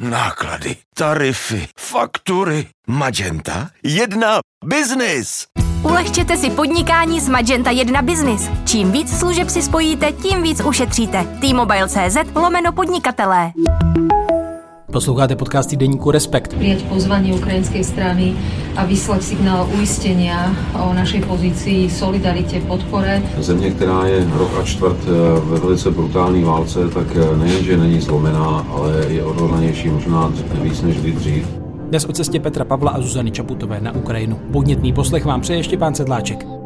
Náklady, tarify, faktury. Magenta 1 Business. Ulehčete si podnikání s Magenta 1 Business. Čím víc služeb si spojíte, tím víc ušetříte. T-Mobile.cz lomeno podnikatelé. Posloucháte podcast týdeníku Respekt. Prijať pozvanie ukrajinskej strany a vyslať signál uistenia o našej pozícii, solidarite, podpore. Země, která je rok a čtvrt eh, ve velice brutální válce, tak eh, nejenže není zlomená, ale je odhodlanější možná víc než kdy dřív. Dnes o cestě Petra Pavla a Zuzany Čaputové na Ukrajinu. Podnětný poslech vám přeje Štěpán Sedláček.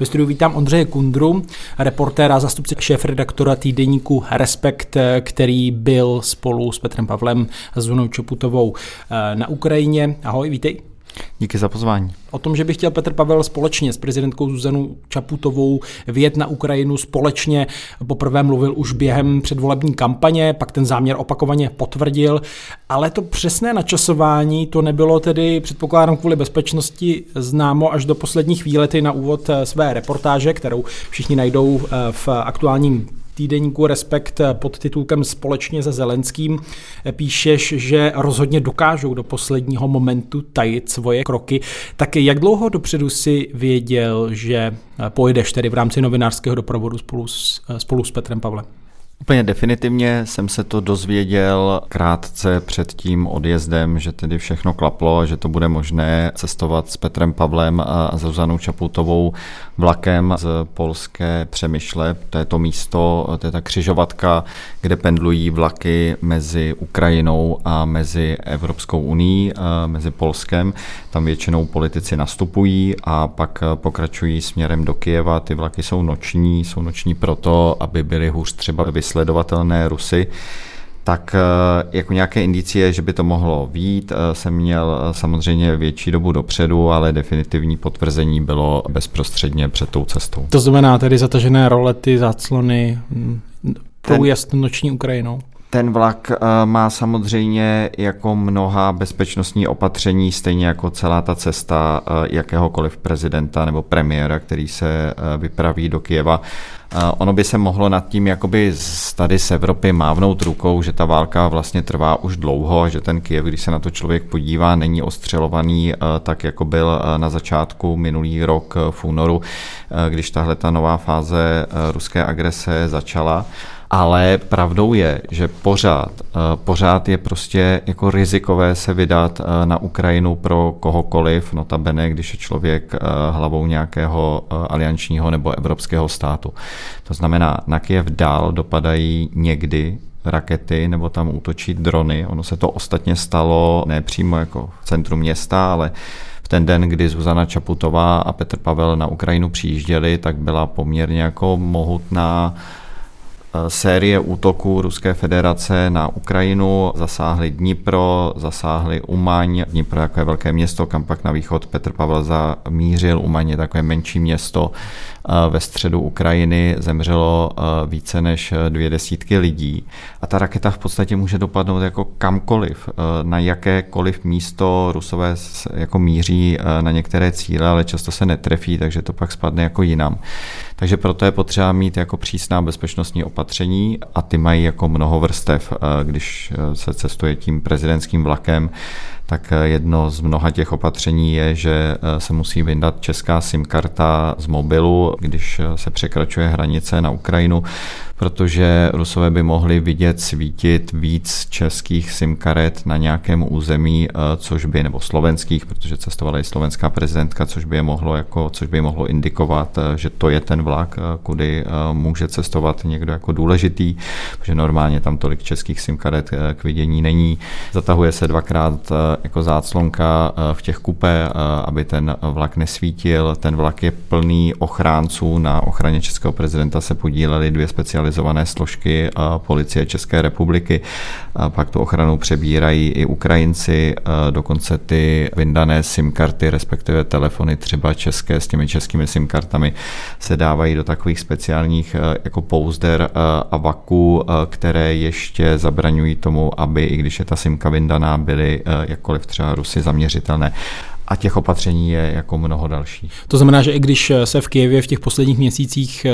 Ve studiu vítám Ondřeje Kundru, reportéra, zastupce šéf-redaktora týdeníku Respekt, který byl spolu s Petrem Pavlem a Zunou Čoputovou eh, na Ukrajině. Ahoj, vítej. Díky za pozvání. O tom, že by chtěl Petr Pavel společně s prezidentkou Zuzanou Čaputovou vjet na Ukrajinu společně, poprvé mluvil už během předvolební kampaně, pak ten záměr opakovaně potvrdil, ale to přesné načasování to nebylo tedy, předpokládám, kvůli bezpečnosti známo až do poslední chvíle, na úvod své reportáže, kterou všichni najdou eh, v aktuálním týdeníku Respekt pod titulkem Společně se Zelenským píšeš, že rozhodně dokážou do posledního momentu tajit svoje kroky. Tak jak dlouho dopředu si věděl, že pojedeš tedy v rámci novinářského doprovodu spolu s, spolu s Petrem Pavlem? Úplně definitivně jsem se to dozvěděl krátce před tím odjezdem, že tedy všechno klaplo, že to bude možné cestovat s Petrem Pavlem a Zuzanou Čaputovou vlakem z polské Přemyšle. To je to místo, to je ta křižovatka, kde pendlují vlaky mezi Ukrajinou a mezi Evropskou uní, mezi Polskem. Tam většinou politici nastupují a pak pokračují směrem do Kijeva. Ty vlaky jsou noční, jsou noční proto, aby byly hůř třeba vysledovatelné Rusy tak eh, jako nějaké indicie, že by to mohlo výjít, eh, jsem měl eh, samozřejmě větší dobu dopředu, ale definitivní potvrzení bylo bezprostředně před tou cestou. To znamená tedy zatažené rolety, záclony, průjezd noční Ukrajinou? Ten vlak má samozřejmě jako mnoha bezpečnostní opatření, stejně jako celá ta cesta jakéhokoliv prezidenta nebo premiéra, který se vypraví do Kieva. Ono by se mohlo nad tím jakoby tady z Evropy mávnout rukou, že ta válka vlastně trvá už dlouho a že ten Kiev, když se na to člověk podívá, není ostřelovaný eh, tak, jako byl eh, na začátku minulý rok eh, v únoru, když tahle ta nová fáze ruské agrese začala ale pravdou je, že pořád, eh, pořád je prostě jako rizikové se vydat eh, na Ukrajinu pro kohokoliv, notabene, když je člověk eh, hlavou nějakého aliančního nebo evropského státu. To znamená, na Kiev dál dopadají někdy rakety nebo tam útočí drony. Ono se to ostatně stalo ne přímo jako v centru města, ale v ten den, kdy Zuzana Čaputová a Petr Pavel na Ukrajinu přijížděli, tak byla poměrně jako mohutná série útoků Ruské federace na Ukrajinu, zasáhly Dnipro, zasáhly Umaň, Dnipro jako je velké město, kam pak na východ Petr Pavel zamířil, Umaň je takové menší město ve středu Ukrajiny, zemřelo eh, více než dvě desítky lidí a ta raketa v podstatě může dopadnout jako kamkoliv, na jakékoliv místo Rusové jako míří na některé cíle, ale často se netrefí, takže to pak spadne jako jinam. Takže proto je potřeba mít jako přísná bezpečnostní opatření a ty mají jako mnoho vrstev, eh, když eh, se cestuje tím prezidentským vlakem, tak eh, jedno z mnoha těch opatření je, že se musí vyndat česká SIM karta z mobilu, když se překračuje hranice na Ukrajinu, protože Rusové by mohli vidět svítit víc českých SIM karet na nějakém území, což by, nebo slovenských, protože cestovala i slovenská prezidentka, což by je mohlo, jako, což by mohlo indikovat, že to je ten vlak, kudy může cestovat někdo jako důležitý, protože normálně tam tolik českých SIM karet eh, k vidění není. Zatahuje se dvakrát eh, jako záclonka eh, v těch kupé, aby ten vlak nesvítil. Ten vlak je plný ochránců. Na ochraně českého prezidenta se podílely dvě specializované složky policie České republiky. Pak tu ochranu přebírají i Ukrajinci, dokonce ty vyndané SIM karty, respektive telefony třeba české s těmi českými SIM kartami se dávají do takových speciálních jako pouzder a vaku, eh, které ještě zabraňují tomu, aby, i když je ta simka vyndaná, byly eh, jakkoliv třeba Rusy zaměřitelné. A těch opatření je jako mnoho další. To znamená, že i když se v Kijevě v těch posledních měsících eh,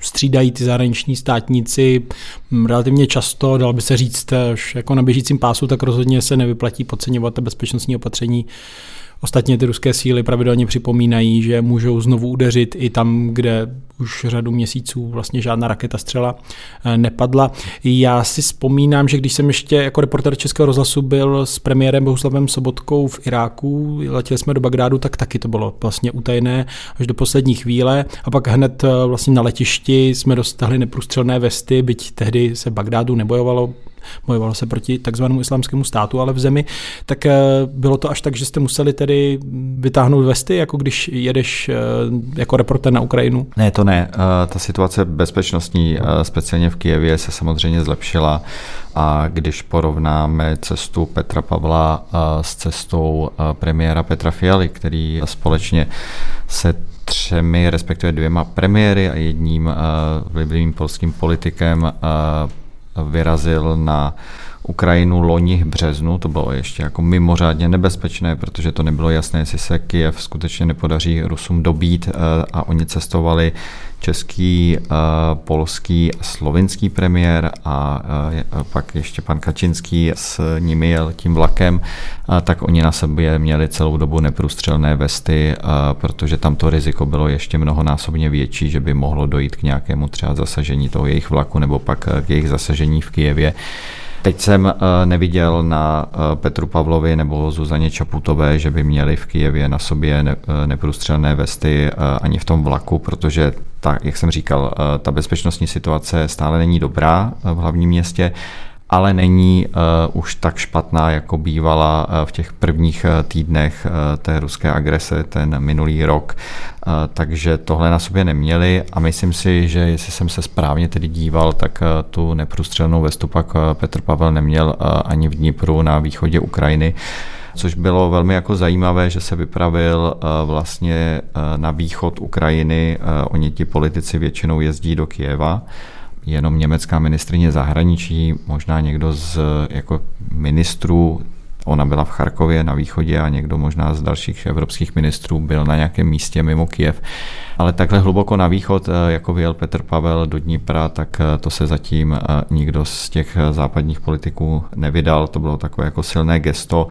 střídají ty zahraniční státníci hm, relativně často, dal by se říct, jako na běžícím pásu, tak rozhodně se nevyplatí podceňovat bezpečnostní opatření Ostatně ty ruské síly pravidelně připomínají, že můžou znovu udeřit i tam, kde už řadu měsíců vlastně žádná raketa střela eh, nepadla. Já si vzpomínám, že když jsem ještě jako reporter Českého rozhlasu byl s premiérem Bohuslavem Sobotkou v Iráku, letěli jsme do Bagdádu, tak taky to bylo vlastně utajené až do poslední chvíle a pak hned eh, vlastně na letišti jsme dostali neprůstřelné vesty, byť tehdy se Bagdádu nebojovalo, bojovalo se proti takzvanému islámskému státu, ale v zemi, tak eh, bylo to až tak, že jste museli tedy vytáhnout vesty, jako když jedeš eh, jako reporter na Ukrajinu? Ne, to ne. Eh, ta situace bezpečnostní, speciálně v Kijevě, se samozřejmě zlepšila a když porovnáme cestu Petra Pavla s cestou premiéra Petra Fialy, který společně se třemi, respektive dvěma premiéry a jedním vlivným polským politikem vyrazil na Ukrajinu loni v březnu, to bylo ještě jako mimořádně nebezpečné, protože to nebylo jasné, jestli se Kiev skutečně nepodaří Rusům dobít eh, a oni cestovali český, eh, polský a slovinský premiér a eh, pak ještě pan Kačinský s nimi jel tím vlakem, tak oni na sobě měli celou dobu neprůstřelné vesty, protože tam to riziko bylo ještě mnohonásobně větší, že by mohlo dojít k nějakému třeba zasažení toho jejich vlaku nebo pak k jejich zasažení v Kijevě. Teď jsem eh, neviděl na eh, Petru Pavlovi nebo Zuzaně Čaputové, že by měli v Kijevě na sobě eh, neprůstřelné vesty ani v tom vlaku, protože ta, jak jsem říkal, ta bezpečnostní situace stále není dobrá v hlavním městě ale není uh, už tak špatná, jako bývala uh, v těch prvních uh, týdnech té ruské agrese ten minulý rok. Takže tohle na sobě neměli a myslím si, že jestli jsem se správně tedy díval, tak tu neprůstřelnou vestu pak Petr Pavel neměl ani v Dnipru na východě Ukrajiny což bylo velmi jako zajímavé, že se vypravil vlastně na východ Ukrajiny. Oni ti politici většinou jezdí do Kieva jenom německá ministrině zahraničí, možná někdo z jako ministrů, ona byla v Charkově na východě a někdo možná z dalších evropských ministrů byl na nějakém místě mimo Kiev. Ale takhle hluboko na východ, eh, jako vyjel Petr Pavel do Dnipra, tak eh, to se zatím eh, nikdo z těch západních politiků nevydal. To bylo takové jako silné gesto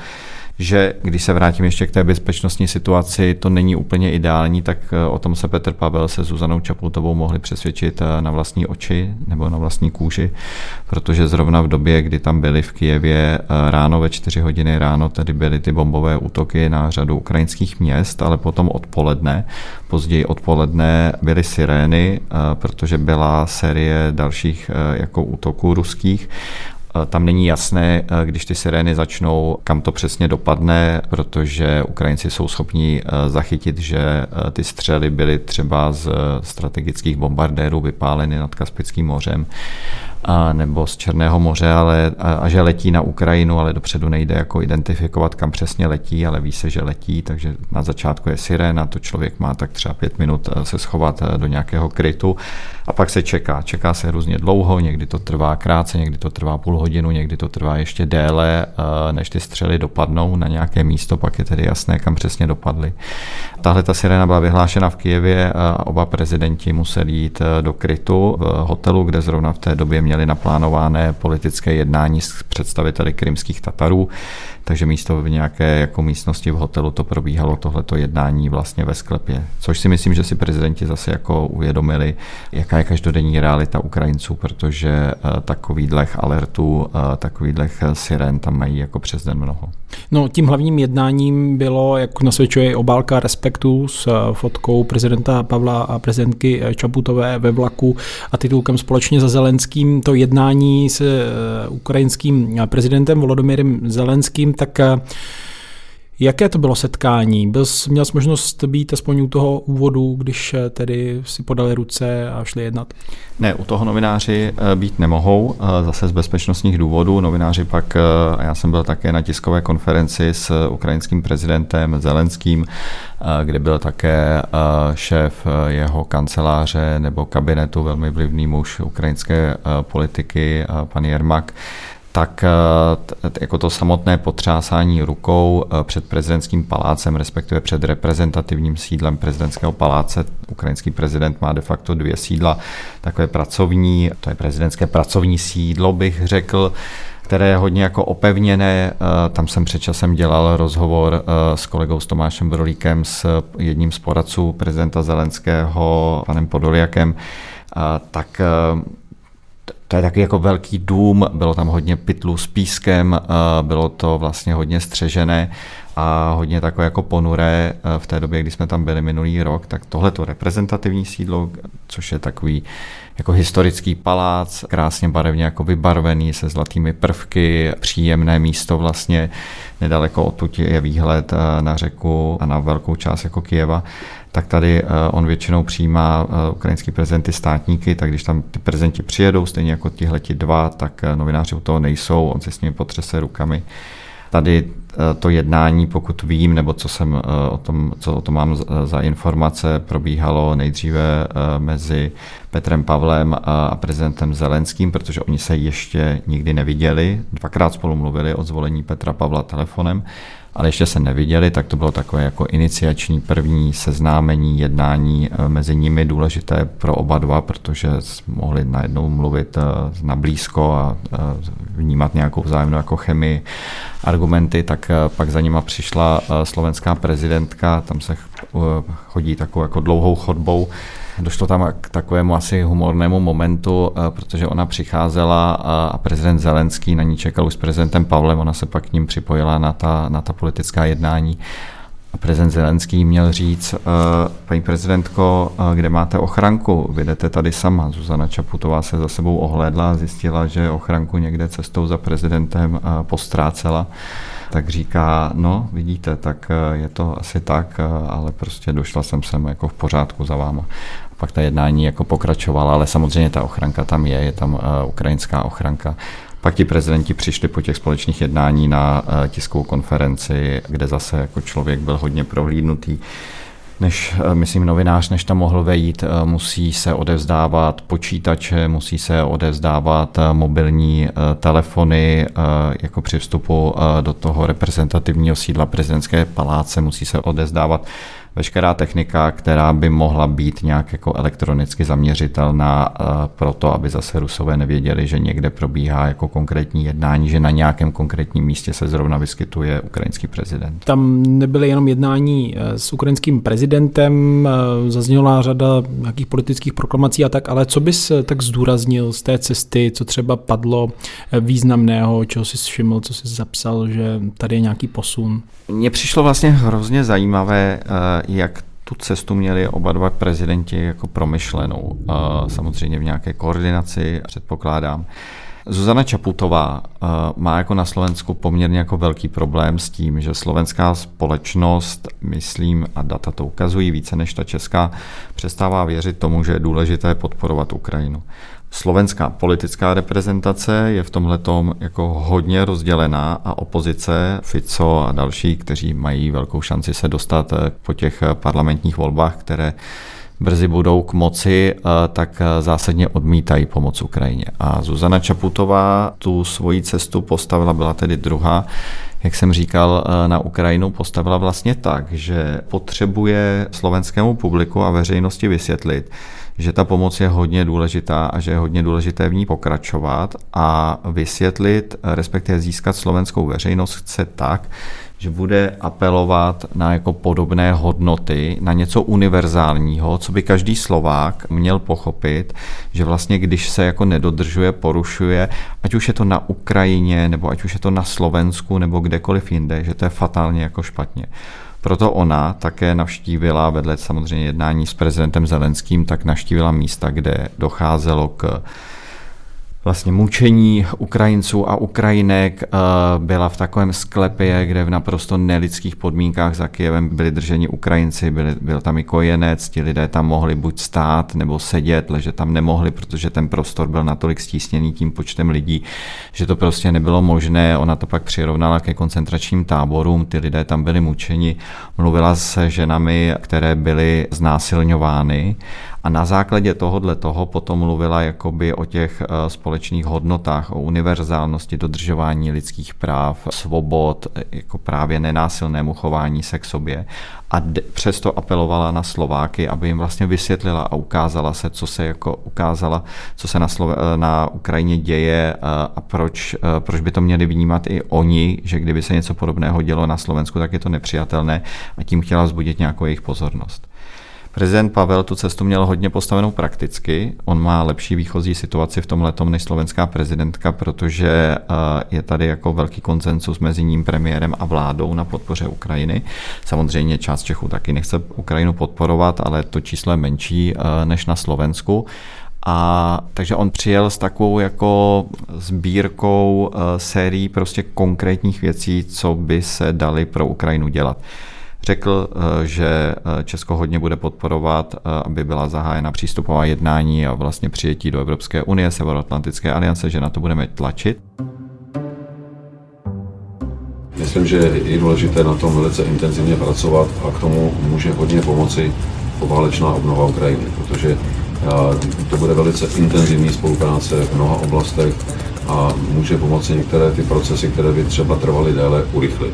že když se vrátím ještě k té bezpečnostní situaci, to není úplně ideální, tak eh, o tom se Petr Pavel se Zuzanou Čaputovou mohli přesvědčit eh, na vlastní oči nebo na vlastní kůži, protože zrovna v době, kdy tam byli v Kijevě eh, ráno ve 4 hodiny ráno, tedy byly ty bombové útoky na řadu ukrajinských měst, ale potom odpoledne, později odpoledne byly sirény, protože byla série dalších jako útoků ruských tam není jasné, eh, když ty sirény začnou, kam to přesně dopadne, protože Ukrajinci jsou schopni eh, zachytit, že ty střely byly třeba z strategických bombardérů vypáleny nad Kaspickým mořem a, nebo z Černého moře, ale, a, a že letí na Ukrajinu, ale dopředu nejde jako identifikovat, kam přesně letí, ale ví se, že letí, takže na začátku je siréna, to člověk má tak třeba pět minut se schovat do nějakého krytu a pak se čeká. Čeká se hrozně dlouho, někdy to trvá krátce, někdy to trvá půl hodinu, někdy to trvá ještě déle, eh, než ty střely dopadnou na nějaké místo, pak je tedy jasné, kam přesně dopadly. Tahle ta sirena byla vyhlášena v Kijevě a oba prezidenti museli jít do krytu v hotelu, kde zrovna v té době měli naplánované politické jednání s představiteli krymských Tatarů takže místo v nějaké jako místnosti v hotelu to probíhalo tohleto jednání vlastně ve sklepě. Což si myslím, že si prezidenti zase jako uvědomili, jaká je každodenní realita Ukrajinců, protože eh, takovýhlech alertů, eh, takovýhlech siren tam mají jako přes den mnoho. No tím hlavním jednáním bylo, jak nasvědčuje obálka Respektu s eh, fotkou prezidenta Pavla a prezidentky Čaputové ve vlaku a titulkem Společně za Zelenským. To jednání s ukrajinským prezidentem Volodymyrem Zelenským tak eh, Jaké to bylo setkání? Byl, měl jsi možnost být aspoň u toho úvodu, když eh, tedy si podali ruce a šli jednat? Ne, u toho novináři eh, být nemohou, zase z bezpečnostních důvodů. Novináři pak, a já jsem byl také na tiskové konferenci s ukrajinským prezidentem Zelenským, kde byl také šéf jeho kanceláře nebo kabinetu, velmi vlivný muž ukrajinské politiky, pan Jermak, tak jako to samotné potřásání rukou před prezidentským palácem, respektive před reprezentativním sídlem prezidentského paláce, ukrajinský prezident má de facto dvě sídla, takové pracovní, to je prezidentské pracovní sídlo, bych řekl, které je hodně jako opevněné. Eh, tam jsem před časem dělal rozhovor eh, s kolegou s Tomášem Brolíkem, s jedním z poradců prezidenta Zelenského, panem Podoliakem, tak eh, to je taky jako velký dům, bylo tam hodně pytlů s pískem, bylo to vlastně hodně střežené a hodně takové jako ponuré v té době, kdy jsme tam byli minulý rok, tak tohle to reprezentativní sídlo, což je takový jako historický palác, krásně barevně jako vybarvený se zlatými prvky, příjemné místo vlastně, nedaleko odtud je výhled eh, na řeku a na velkou část jako Kijeva tak tady eh, on většinou přijímá eh, ukrajinský prezidenty státníky, tak když tam ty prezidenti přijedou, stejně jako tihleti dva, tak novináři u toho nejsou, on si s nimi potřese rukami. Tady Eh, to jednání, pokud vím, nebo co jsem eh, o tom, co o tom mám za informace, probíhalo nejdříve eh, mezi Petrem Pavlem a prezidentem Zelenským, protože oni se ještě nikdy neviděli. Dvakrát spolu mluvili o zvolení Petra Pavla telefonem ale ještě se neviděli, tak to bylo takové jako iniciační první seznámení, jednání eh, mezi nimi důležité pro oba dva, protože mohli najednou mluvit eh, na blízko a eh, vnímat nějakou vzájemnou jako chemii, argumenty, tak pak za nima přišla slovenská prezidentka, tam se chodí takovou jako dlouhou chodbou, Došlo tam k takovému asi humornému momentu, eh, protože ona přicházela a prezident Zelenský na ní čekal už s prezidentem Pavlem, ona se pak k ním připojila na ta, na ta politická jednání. A prezident Zelenský měl říct, eh, paní prezidentko, eh, kde máte ochranku? Vy jdete tady sama. Zuzana Čaputová se za sebou ohlédla a zjistila, že ochranku někde cestou za prezidentem postrácela tak říká, no vidíte, tak je to asi tak, ale prostě došla jsem sem jako v pořádku za váma pak ta jednání jako pokračovala, ale samozřejmě ta ochranka tam je, je tam uh, ukrajinská ochranka. Pak ti prezidenti přišli po těch společných jednání na uh, tiskovou konferenci, kde zase jako člověk byl hodně prohlídnutý než, eh, myslím, novinář, než tam mohl vejít, musí se odevzdávat počítače, musí se odevzdávat mobilní telefony, jako při vstupu do toho reprezentativního sídla prezidentské paláce, musí se odevzdávat veškerá technika, která by mohla být nějak jako elektronicky zaměřitelná eh, pro to, aby zase Rusové nevěděli, že někde probíhá jako konkrétní jednání, že na nějakém konkrétním místě se zrovna vyskytuje ukrajinský prezident. Tam nebyly jenom jednání eh, s ukrajinským prezidentem, eh, zazněla řada nějakých politických proklamací a tak, ale co bys tak zdůraznil z té cesty, co třeba padlo významného, čeho jsi všiml, co jsi zapsal, že tady je nějaký posun? Mně přišlo vlastně hrozně zajímavé, jak tu cestu měli oba dva prezidenti jako promyšlenou. Samozřejmě v nějaké koordinaci, předpokládám. Zuzana Čaputová má jako na Slovensku poměrně jako velký problém s tím, že slovenská společnost, myslím, a data to ukazují více než ta česká, přestává věřit tomu, že je důležité podporovat Ukrajinu slovenská politická reprezentace je v tomhle jako hodně rozdělená a opozice, Fico a další, kteří mají velkou šanci se dostat eh, po těch eh, parlamentních volbách, které brzy budou k moci, eh, tak zásadně odmítají pomoc Ukrajině. A Zuzana Čaputová tu svoji cestu postavila, byla tedy druhá, jak jsem říkal, na Ukrajinu postavila vlastně tak, že potřebuje slovenskému publiku a veřejnosti vysvětlit, že ta pomoc je hodně důležitá a že je hodně důležité v ní pokračovat a vysvětlit, respektive získat slovenskou veřejnost chce tak, že bude apelovat na jako podobné hodnoty, na něco univerzálního, co by každý Slovák měl pochopit, že vlastně když se jako nedodržuje, porušuje, ať už je to na Ukrajině, nebo ať už je to na Slovensku, nebo kdekoliv jinde, že to je fatálně jako špatně. Proto ona také navštívila, vedle samozřejmě jednání s prezidentem Zelenským, tak navštívila místa, kde docházelo k vlastně mučení Ukrajinců a Ukrajinek. Eh, byla v takovém sklepě, kde v naprosto nelidských podmínkách za Kijevem byli drženi Ukrajinci, byli, byl tam i kojenec, ti lidé tam mohli buď stát nebo sedět, ležet tam nemohli, protože ten prostor byl natolik stísněný tím počtem lidí, že to prostě nebylo možné. Ona to pak přirovnala ke koncentračním táborům, ty lidé tam byli mučeni, mluvila se ženami, které byly znásilňovány A na základě tohohle toho potom mluvila jakoby o těch společných hodnotách, o univerzálnosti dodržování lidských práv, svobod, jako právě nenásilnému chování se k sobě a přesto apelovala na Slováky, aby jim vlastně vysvětlila a ukázala se, co se jako ukázala, co se na, Slove- na Ukrajině děje a proč, proč by to měli vnímat i oni, že kdyby se něco podobného dělo na Slovensku, tak je to nepřijatelné a tím chtěla vzbudit nějakou jejich pozornost. Prezident Pavel tu cestu měl hodně postavenou prakticky. On má lepší výchozí situaci v tom letom než slovenská prezidentka, protože eh, je tady jako velký koncensus mezi ním premiérem a vládou na podpoře Ukrajiny. Samozřejmě část Čechů taky nechce Ukrajinu podporovat, ale to číslo je menší eh, než na Slovensku. A takže on přijel s takovou jako sbírkou uh, sérií prostě konkrétních věcí, co by se dali pro Ukrajinu dělat. Řekl, eh, že eh, Česko hodně bude podporovat, eh, aby byla zahájena přístupová jednání a vlastně přijetí do Evropské unie, Severoatlantické aliance, že na to budeme tlačit. Myslím, že je důležité na tom velice intenzivně pracovat a k tomu může hodně pomoci poválečná obnova Ukrajiny, protože to bude velice intenzivní spolupráce v mnoha oblastech a může pomoci některé ty procesy, které by třeba trvaly déle, urychlit.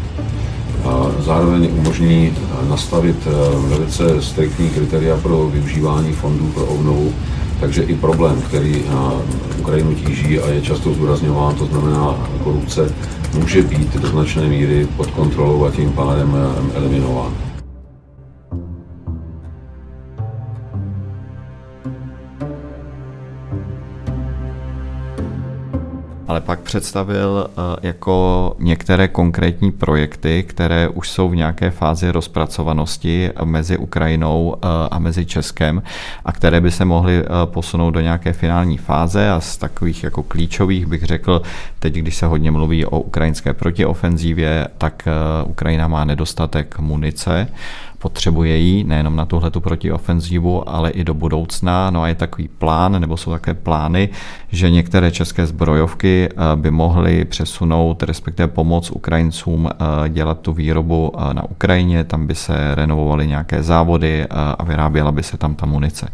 Zároveň umožní nastavit eh, velice striktní kritéria pro využívání fondů pro obnovu, takže i problém, který na Ukrajinu tíží a je často zdůrazňován, to znamená korupce, může být do značné míry pod kontrolou a tím pádem eh, eliminován. Ale pak představil eh, jako některé konkrétní projekty, které už jsou v nějaké fázi rozpracovanosti mezi Ukrajinou eh, a mezi Českem a které by se mohly eh, posunout do nějaké finální fáze a z takových jako klíčových bych řekl, teď když se hodně mluví o ukrajinské protiofenzívě, tak Ukrajina má nedostatek munice potřebuje jí nejenom na tuhle tu protiofenzívu, ale i do budoucna. No a je takový plán, nebo jsou také plány, že některé české zbrojovky eh, by mohly přesunout, respektive pomoct Ukrajincům eh, dělat tu výrobu eh, na Ukrajině, tam by se renovovaly nějaké závody a vyráběla by se tam ta munice.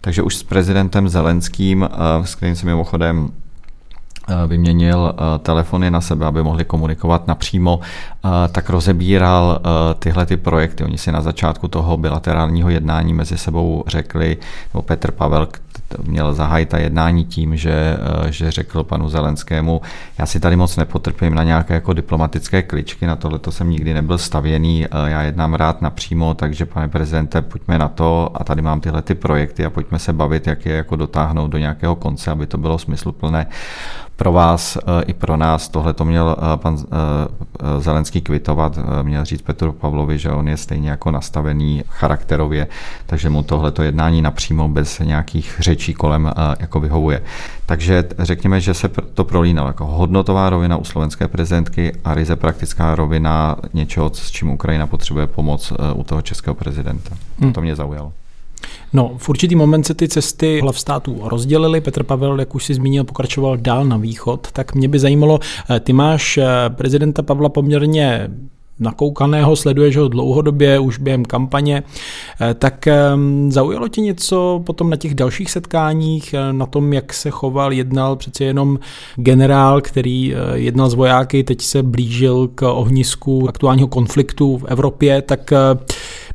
Takže už s prezidentem Zelenským, s kterým se mimochodem vyměnil eh, telefony na sebe, aby mohli komunikovat napřímo, eh, tak rozebíral tyhle ty projekty. Oni si na začátku toho bilaterálního jednání mezi sebou řekli, nebo Petr Pavel měl zahájit ta jednání tím, že, že řekl panu Zelenskému, já si tady moc nepotrpím na nějaké jako diplomatické kličky, na tohle to jsem nikdy nebyl stavěný, já jednám rád napřímo, takže pane prezidente, pojďme na to a tady mám tyhle ty projekty a pojďme se bavit, jak je jako dotáhnout do nějakého konce, aby to bylo smysluplné pro vás eh, i pro nás. Tohle to měl eh, pan eh, Zelenský kvitovat, měl říct Petru Pavlovi, že on je stejně jako nastavený charakterově, takže mu tohleto jednání napřímo bez nějakých řečí kolem jako vyhovuje. Takže řekněme, že se to prolínalo jako hodnotová rovina u slovenské prezidentky a ryze praktická rovina něčeho, s čím Ukrajina potřebuje pomoc u toho českého prezidenta. Hmm. To mě zaujalo. No, v určitý moment se ty cesty hlav států rozdělily. Petr Pavel, jak už si zmínil, pokračoval dál na východ. Tak mě by zajímalo, eh, ty máš eh, prezidenta Pavla poměrně nakoukaného, sleduješ ho dlouhodobě, už během kampaně, eh, tak ehm, zaujalo tě něco potom na těch dalších setkáních, na tom, jak se choval, jednal přece jenom generál, který jednal s vojáky, teď se blížil k ohnisku aktuálního konfliktu v Evropě, tak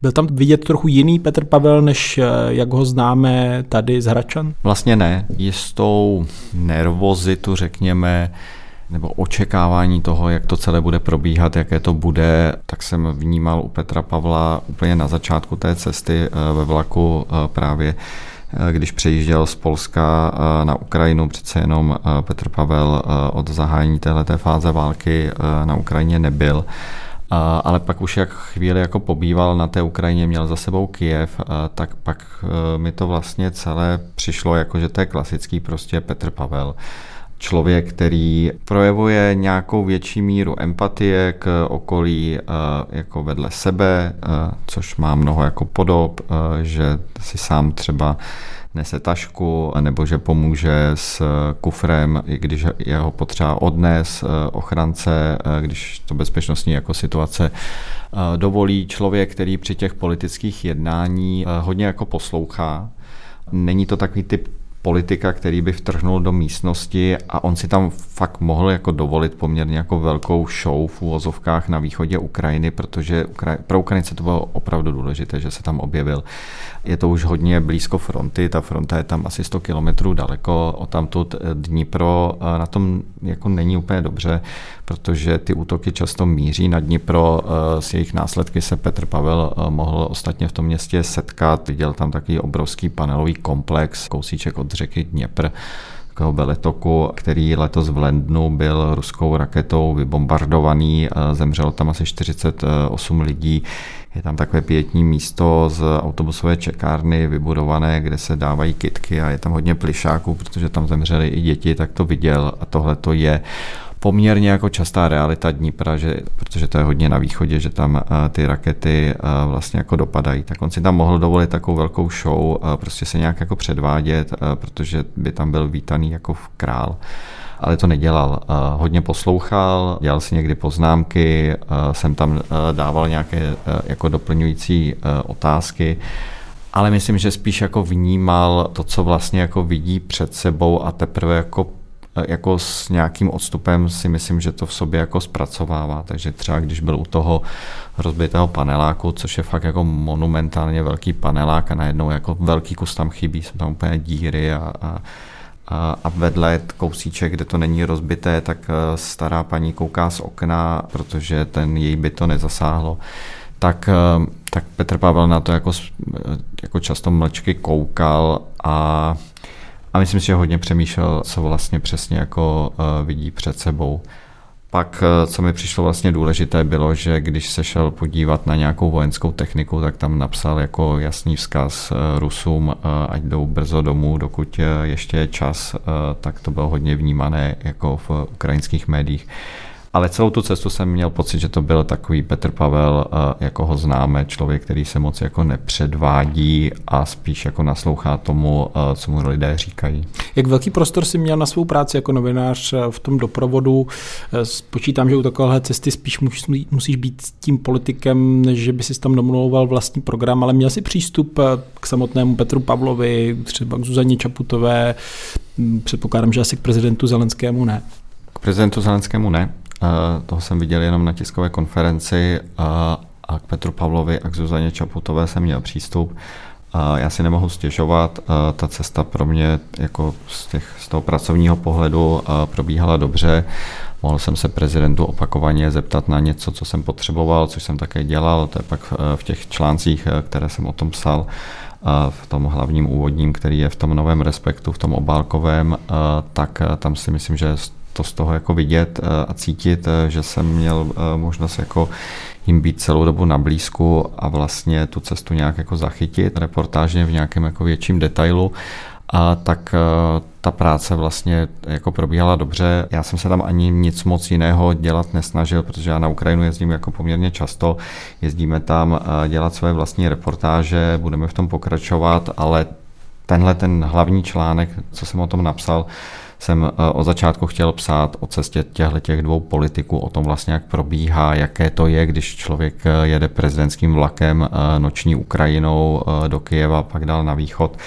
byl tam vidět trochu jiný Petr Pavel, než eh, jak ho známe tady z Hračan? Vlastně ne. Jistou nervozitu, řekněme, nebo očekávání toho, jak to celé bude probíhat, jaké to bude, tak jsem vnímal u Petra Pavla úplně na začátku té cesty eh, ve vlaku eh, právě když přejížděl z Polska na Ukrajinu, přece jenom Petr Pavel od zahájení téhleté fáze války na Ukrajině nebyl. Ale pak už jak chvíli jako pobýval na té Ukrajině, měl za sebou Kijev, tak pak mi to vlastně celé přišlo jako, že to je klasický prostě Petr Pavel člověk, který projevuje nějakou větší míru empatie k okolí e, jako vedle sebe, e, což má mnoho jako podob, že si sám třeba nese tašku, nebo že pomůže s kufrem, i když je ho potřeba odnes eh, ochrance, eh, když to bezpečnostní jako situace eh, dovolí člověk, který při těch politických jednání hodně jako poslouchá, není to takový typ politika, který by vtrhnul do místnosti a on si tam fakt mohl jako dovolit poměrně jako velkou show v úvozovkách na východě Ukrajiny, protože pro Ukrajince to bylo opravdu důležité, že se tam objevil. Je to už hodně blízko fronty, ta fronta je tam asi 100 kilometrů daleko, o tamtud Dnipro na tom jako není úplně dobře, protože ty útoky často míří na Dnipro, s jejich následky se Petr Pavel mohl ostatně v tom městě setkat, viděl tam takový obrovský panelový komplex, kousíček od řeky Dněpr, veletoku, který letos v Lendnu byl ruskou raketou vybombardovaný, zemřelo tam asi 48 lidí. Je tam takové pětní místo z autobusové čekárny vybudované, kde se dávají kitky a je tam hodně plišáků, protože tam zemřeli i děti, tak to viděl a tohle to je poměrně jako častá realita Dnipra, že, protože to je hodně na východě, že tam uh, ty rakety uh, vlastně jako dopadají. Tak on si tam mohl dovolit takovou velkou show, prostě se nějak jako předvádět, uh, protože by tam byl vítaný jako král ale to nedělal. Uh, hodně poslouchal, dělal si někdy poznámky, uh, jsem tam uh, dával nějaké jako doplňující otázky, ale myslím, že spíš jako vnímal to, co vlastně jako vidí před sebou a teprve jako jako s nějakým odstupem si myslím, že to v sobě jako zpracovává. Takže třeba když byl u toho rozbitého paneláku, což je fakt jako monumentálně velký panelák a najednou jako velký kus tam chybí, jsou tam úplně díry a, a a vedle kousíček, kde to není rozbité, tak eh, stará paní kouká z okna, protože ten její by to nezasáhlo. Tak, eh, tak Petr Pavel na to jako, eh, jako často mlčky koukal a a myslím si, že hodně přemýšlel, co vlastně přesně jako vidí před sebou. Pak, uh, co mi přišlo vlastně důležité, bylo, že když se šel podívat na nějakou vojenskou techniku, tak tam napsal jako jasný vzkaz uh, Rusům, ať jdou brzo domů, dokud ještě je čas, tak to bylo hodně vnímané jako v ukrajinských médiích. Ale celou tu cestu jsem měl pocit, že to byl takový Petr Pavel, eh, jako ho známe, člověk, který se moc jako nepředvádí a spíš jako naslouchá tomu, eh, co mu lidé říkají. Jak velký prostor si měl na svou práci jako novinář eh, v tom doprovodu? Počítám, že u takovéhle cesty spíš musíš být s tím politikem, než že by si tam domlouval vlastní program, ale měl si přístup k samotnému Petru Pavlovi, třeba k Zuzaně Čaputové, hm, předpokládám, že asi k prezidentu Zelenskému ne. K prezidentu Zelenskému ne. Toho jsem viděl jenom na tiskové konferenci a k Petru Pavlovi a k Zuzaně Čaputové jsem měl přístup. Já si nemohu stěžovat, ta cesta pro mě jako z, těch, z toho pracovního pohledu probíhala dobře. Mohl jsem se prezidentu opakovaně zeptat na něco, co jsem potřeboval, což jsem také dělal, to je pak v těch článcích, které jsem o tom psal, v tom hlavním úvodním, který je v tom novém respektu, v tom obálkovém, tak tam si myslím, že to z toho jako vidět eh, a cítit, eh, že jsem měl eh, možnost jako jim být celou dobu na blízku a vlastně tu cestu nějak jako zachytit reportážně v nějakém jako větším detailu a tak ta práce vlastně jako probíhala dobře. Já jsem se tam ani nic moc jiného dělat nesnažil, protože já na Ukrajinu jezdím jako poměrně často. Jezdíme tam dělat své vlastní reportáže, budeme v tom pokračovat, ale tenhle ten hlavní článek, co jsem o tom napsal, jsem eh, od začátku chtěl psát o cestě těchto těch dvou politiků, o tom vlastně, jak probíhá, jaké to je, když člověk eh, jede prezidentským vlakem eh, noční Ukrajinou do Kyjeva, pak dál na východ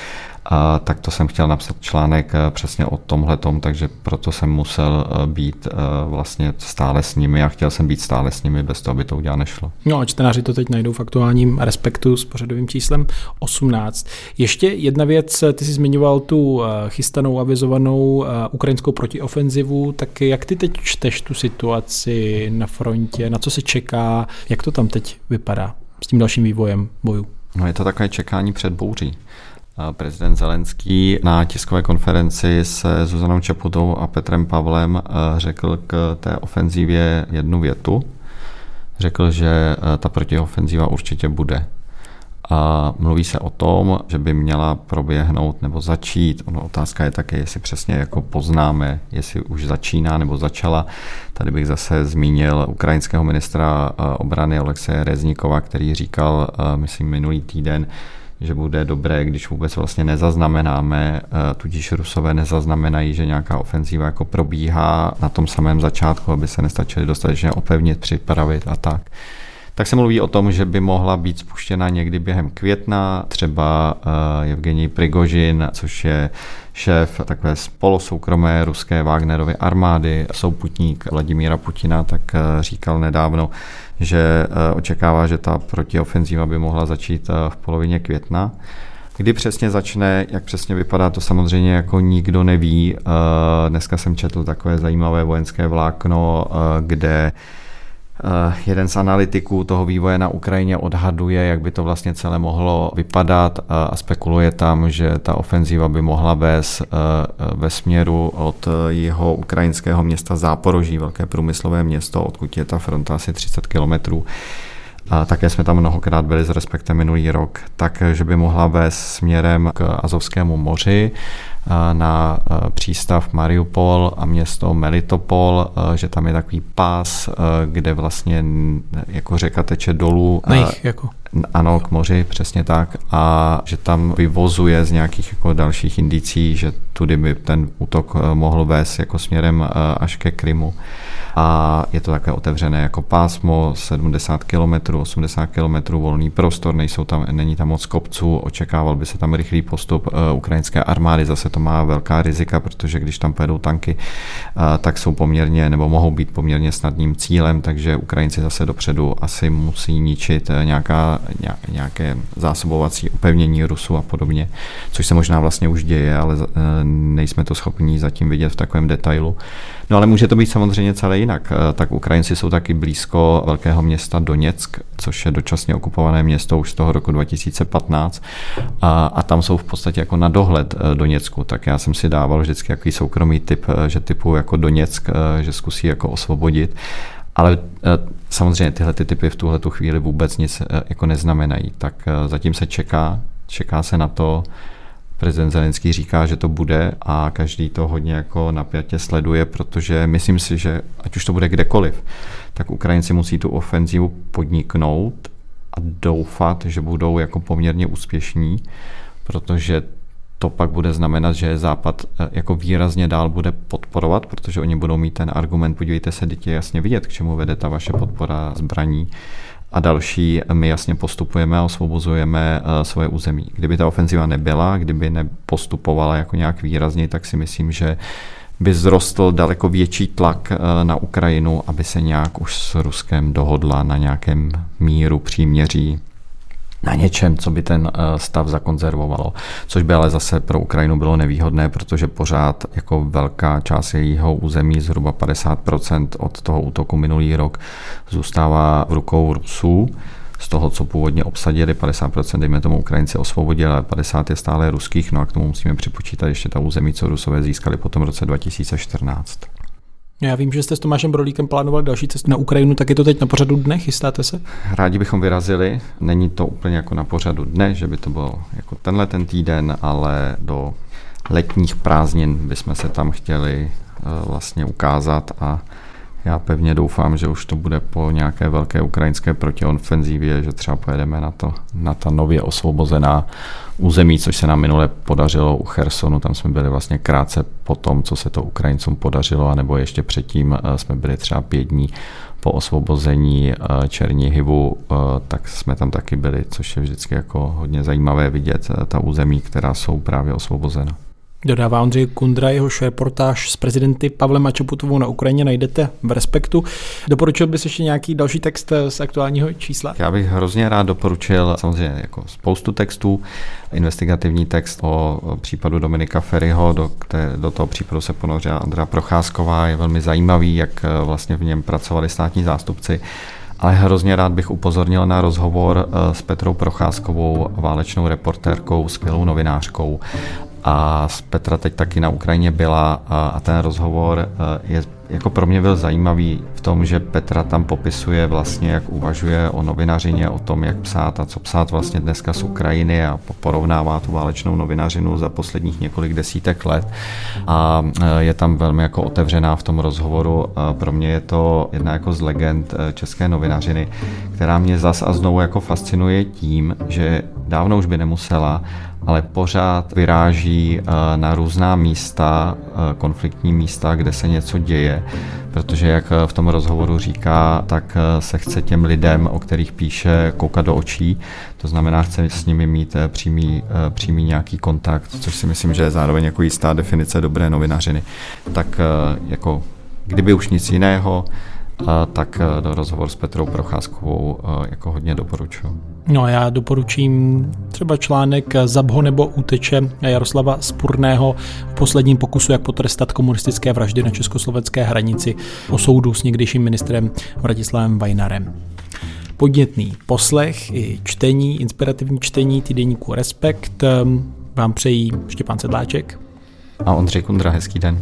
a tak to jsem chtěl napsat článek eh, přesně o tomhle takže proto jsem musel eh, být eh, vlastně stále s nimi a chtěl jsem být stále s nimi, bez toho by to udělat nešlo. No a čtenáři to teď najdou v aktuálním Respektu s pořadovým číslem 18. Ještě jedna věc, ty jsi zmiňoval tu chystanou, avizovanou ukrajinskou protiofenzivu, tak jak ty teď čteš tu situaci na frontě, na co se čeká, jak to tam teď vypadá s tím dalším vývojem boju? No je to takové čekání před bouří. Prezident Zelenský na tiskové konferenci se Zuzanou Čaputou a Petrem Pavlem eh, řekl k té ofenzívě jednu větu. Řekl, že eh, ta protiofenzíva určitě bude. A mluví se o tom, že by měla proběhnout nebo začít. Ono otázka je také, jestli přesně jako poznáme, jestli už začíná nebo začala. Tady bych zase zmínil ukrajinského ministra eh, obrany Olekseje Rezníkova, který říkal, myslím, minulý týden, že bude dobré, když vůbec vlastně nezaznamenáme, eh, tudíž Rusové nezaznamenají, že nějaká ofenzíva jako probíhá na tom samém začátku, aby se nestačili dostatečně opevnit, připravit a tak tak se mluví o tom, že by mohla být spuštěna někdy během května, třeba uh, Evgenij Prigožin, což je šéf takové polosoukromé ruské Wagnerovy armády, souputník Vladimíra Putina, tak uh, říkal nedávno, že uh, očekává, že ta protiofenzíva by mohla začít v polovině května. Kdy přesně začne, jak přesně vypadá, to samozřejmě jako nikdo neví. Dneska jsem četl takové zajímavé vojenské vlákno, kde Eh, jeden z analytiků toho vývoje na Ukrajině odhaduje, jak by to vlastně celé mohlo vypadat eh, a spekuluje tam, že ta ofenzíva by mohla vést eh, ve směru od jeho ukrajinského města Záporoží, velké průmyslové město, odkud je ta fronta asi 30 kilometrů. A také jsme tam mnohokrát byli s respektem minulý rok, takže by mohla vést směrem k Azovskému moři na přístav Mariupol a město Melitopol, že tam je takový pás, kde vlastně jako řeka teče dolů. Na jich, jako. Ano, k moři, přesně tak. A že tam vyvozuje z nějakých jako dalších indicí, že tudy by ten útok mohl vést jako směrem až ke Krymu a je to také otevřené jako pásmo, 70 km, 80 km volný prostor, nejsou tam, není tam moc kopců, očekával by se tam rychlý postup uh, ukrajinské armády, zase to má velká rizika, protože když tam pojedou tanky, tak jsou poměrně, nebo mohou být poměrně snadným cílem, takže Ukrajinci zase dopředu asi musí ničit nějaká, nějaké zásobovací upevnění Rusu a podobně, což se možná vlastně už děje, ale nejsme to schopni zatím vidět v takovém detailu. No ale může to být samozřejmě celé jinak. Eh, tak Ukrajinci jsou taky blízko velkého města Doněck, což je dočasně okupované město už z toho roku 2015 a, a tam jsou v podstatě jako na dohled eh, Doněcku. Tak já jsem si dával vždycky jaký soukromý typ, eh, že typu jako Doněck, že zkusí jako osvobodit. Ale samozřejmě tyhle ty typy v tuhle tu chvíli vůbec nic jako neznamenají. Tak zatím se čeká, čeká se na to, prezident Zelenský říká, že to bude a každý to hodně jako napjatě sleduje, protože myslím si, že ať už to bude kdekoliv, tak Ukrajinci musí tu ofenzivu podniknout a doufat, že budou jako poměrně úspěšní, protože to pak bude znamenat, že Západ eh, jako výrazně dál bude podporovat, protože oni budou mít ten argument, podívejte se, dítě jasně vidět, k čemu vede ta vaše podpora zbraní a další, my jasně postupujeme a osvobozujeme eh, svoje území. Kdyby ta ofenziva nebyla, kdyby nepostupovala jako nějak výrazně, tak si myslím, že by zrostl daleko větší tlak eh, na Ukrajinu, aby se nějak už s Ruskem dohodla na nějakém míru příměří na něčem, co by ten eh, stav zakonzervovalo. Což by ale zase pro Ukrajinu bylo nevýhodné, protože pořád jako velká část jejího území, zhruba 50% od toho útoku minulý rok, zůstává v rukou Rusů. Z toho, co původně obsadili, 50% dejme tomu Ukrajinci osvobodili, ale 50% je stále ruských, no a k tomu musíme připočítat ještě ta území, co Rusové získali po tom roce 2014. Já vím, že jste s Tomášem Brolíkem plánovali další cestu na Ukrajinu, tak je to teď na pořadu dne, chystáte se? Rádi bychom vyrazili, není to úplně jako na pořadu dne, že by to bylo jako tenhle ten týden, ale do letních prázdnin bychom se tam chtěli eh, vlastně ukázat a já pevně doufám, že už to bude po nějaké velké ukrajinské protiofenzívě, že třeba pojedeme na, to, na ta nově osvobozená území, což se nám minule podařilo u Chersonu. Tam jsme byli vlastně krátce po tom, co se to Ukrajincům podařilo, anebo ještě předtím eh, jsme byli třeba pět dní po osvobození eh, Černihivu, eh, tak jsme tam taky byli, což je vždycky jako hodně zajímavé vidět, ta území, která jsou právě osvobozena. Dodává Ondřej Kundra, jehož reportáž s prezidenty Pavlem a Čaputovou na Ukrajině najdete v Respektu. Doporučil bys ještě nějaký další text z aktuálního čísla? Já bych hrozně rád doporučil samozřejmě jako spoustu textů. Investigativní text o případu Dominika Ferryho, do, které, do toho případu se ponořila Andra Procházková, je velmi zajímavý, jak eh, vlastně v něm pracovali státní zástupci. Ale hrozně rád bych upozornil na rozhovor eh, s Petrou Procházkovou, válečnou reportérkou, skvělou novinářkou a Petra teď taky na Ukrajině byla a ten rozhovor eh, je jako pro mě byl zajímavý v tom, že Petra tam popisuje vlastně, jak uvažuje o novinařině, o tom, jak psát a co psát vlastně dneska z Ukrajiny a porovnává tu válečnou novinařinu za posledních několik desítek let. A e, je tam velmi jako otevřená v tom rozhovoru. Pro mě je to jedna jako z legend e, české novinařiny, která mě zas a znovu jako fascinuje tím, že dávno už by nemusela, ale pořád vyráží na různá místa, konfliktní místa, kde se něco děje, protože jak v tom rozhovoru říká, tak se chce těm lidem, o kterých píše, koukat do očí, to znamená, chce s nimi mít přímý, přímý nějaký kontakt, což si myslím, že je zároveň jako jistá definice dobré novinařiny. Tak jako kdyby už nic jiného, tak do rozhovor s Petrou Procházkovou jako hodně doporučuji. No já doporučím třeba článek Zabho nebo úteče Jaroslava Spurného v posledním pokusu, jak potrestat komunistické vraždy na československé hranici o soudu s někdejším ministrem Vratislavem Vajnarem. Podnětný poslech i čtení, inspirativní čtení týdeníku Respekt vám přejí Štěpán Sedláček a Ondřej Kundra. Hezký den.